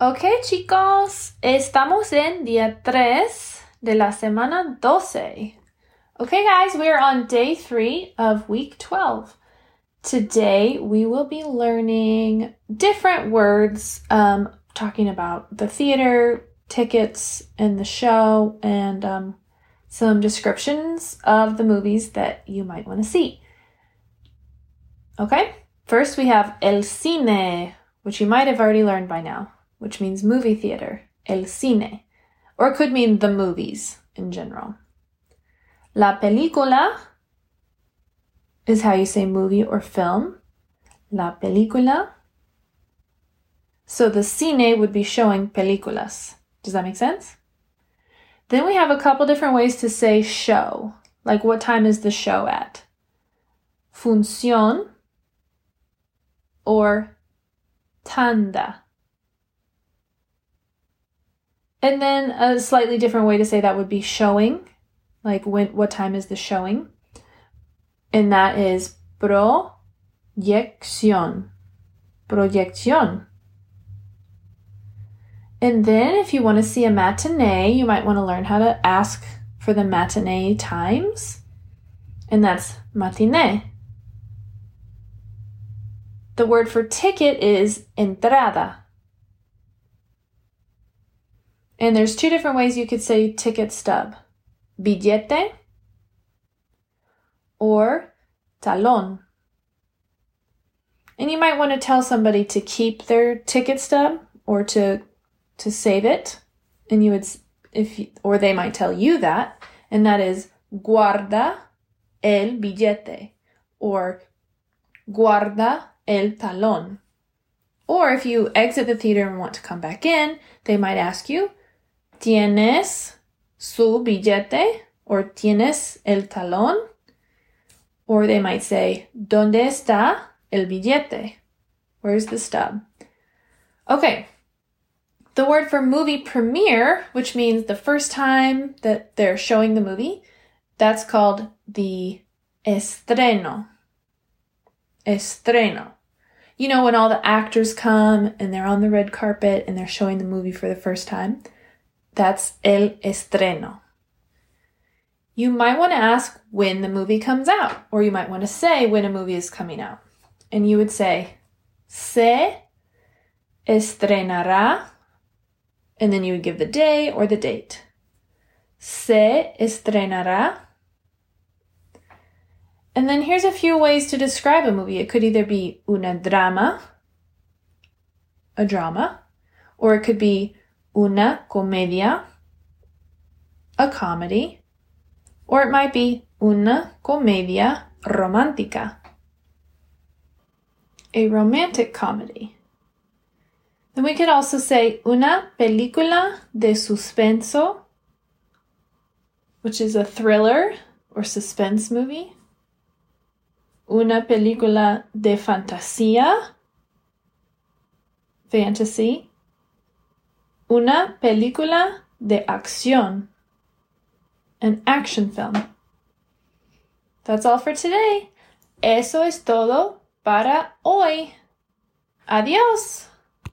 Ok, chicos, estamos en día 3 de la semana 12. Okay, guys, we are on day 3 of week 12. Today we will be learning different words, um, talking about the theater, tickets, and the show, and um, some descriptions of the movies that you might want to see. Okay, first we have el cine, which you might have already learned by now which means movie theater, el cine, or it could mean the movies in general. La película is how you say movie or film. La película. So the cine would be showing películas. Does that make sense? Then we have a couple different ways to say show. Like what time is the show at? Función or tanda. And then a slightly different way to say that would be showing. Like when what time is the showing? And that is proyección. Proyección. And then if you want to see a matinee, you might want to learn how to ask for the matinee times. And that's matiné. The word for ticket is entrada. And there's two different ways you could say ticket stub billete or talón. And you might want to tell somebody to keep their ticket stub or to to save it. And you would if or they might tell you that and that is guarda el billete or guarda el talón. Or if you exit the theater and want to come back in, they might ask you, ¿Tienes su billete? Or ¿Tienes el talón? Or they might say, ¿Dónde está el billete? Where's the stub? Okay. The word for movie premiere, which means the first time that they're showing the movie, that's called the estreno. Estreno. You know, when all the actors come and they're on the red carpet and they're showing the movie for the first time. That's el estreno. You might want to ask when the movie comes out, or you might want to say when a movie is coming out. And you would say, se estrenará, and then you would give the day or the date. Se estrenará. And then here's a few ways to describe a movie. It could either be una drama, a drama, or it could be una comedia, a comedy, or it might be una comedia romántica, a romantic comedy. Then we could also say una película de suspenso, which is a thriller or suspense movie. Una película de fantasía, fantasy una película de acción, an action film. That's all for today. Eso es todo para hoy. Adiós.